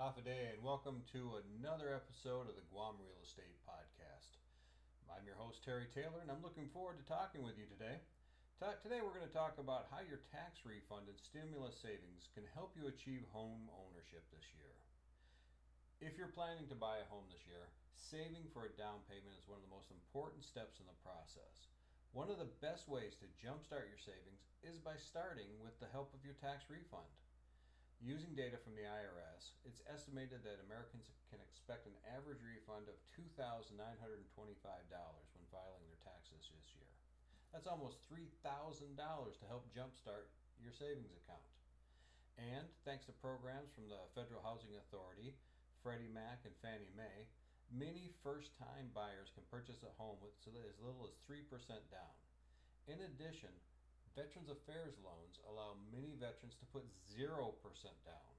Hafa Adai, and welcome to another episode of the Guam Real Estate Podcast. I'm your host, Terry Taylor, and I'm looking forward to talking with you today. Ta- Today, we're going to talk about how your tax refund and stimulus savings can help you achieve home ownership this year. If you're planning to buy a home this year, saving for a down payment is one of the most important steps in the process. One of the best ways to jumpstart your savings is by starting with the help of your tax refund. Using data from the IRS, it's estimated that Americans can expect an average refund of $2,925 when filing their taxes this year. That's almost $3,000 to help jumpstart your savings account. And thanks to programs from the Federal Housing Authority, Freddie Mac, and Fannie Mae, many first time buyers can purchase a home with as little as 3% down. In addition, Veterans Affairs loans allow many veterans to put 0% down.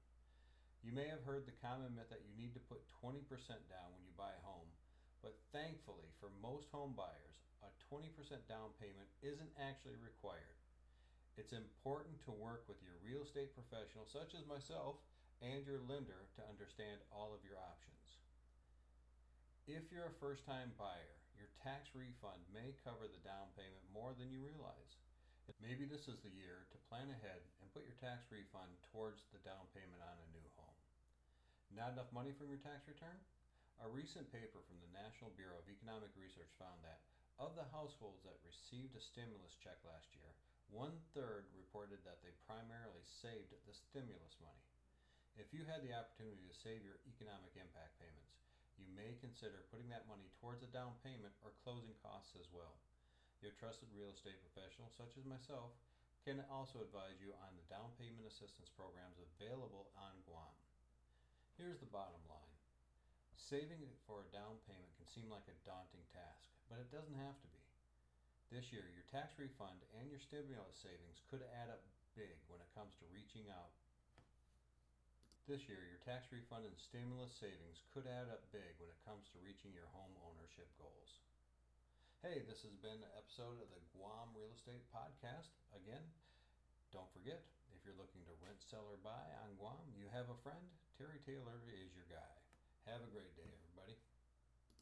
You may have heard the common myth that you need to put 20% down when you buy a home, but thankfully for most home buyers, a 20% down payment isn't actually required. It's important to work with your real estate professional, such as myself, and your lender to understand all of your options. If you're a first time buyer, your tax refund may cover the down payment more than you realize. Maybe this is the year to plan ahead and put your tax refund towards the down payment on a new home. Not enough money from your tax return? A recent paper from the National Bureau of Economic Research found that of the households that received a stimulus check last year, one third reported that they primarily saved the stimulus money. If you had the opportunity to save your economic impact payments, you may consider putting that money towards a down payment or closing costs as well. Your trusted real estate professional, such as myself, can also advise you on the down payment assistance programs available on Guam. Here's the bottom line saving for a down payment can seem like a daunting task, but it doesn't have to be. This year, your tax refund and your stimulus savings could add up big when it comes to reaching out. This year, your tax refund and stimulus savings could add up big when it comes to reaching your home ownership goals. Hey, this has been an episode of the Guam Real Estate Podcast. Again, don't forget, if you're looking to rent, sell, or buy on Guam, you have a friend. Terry Taylor is your guy. Have a great day, everybody.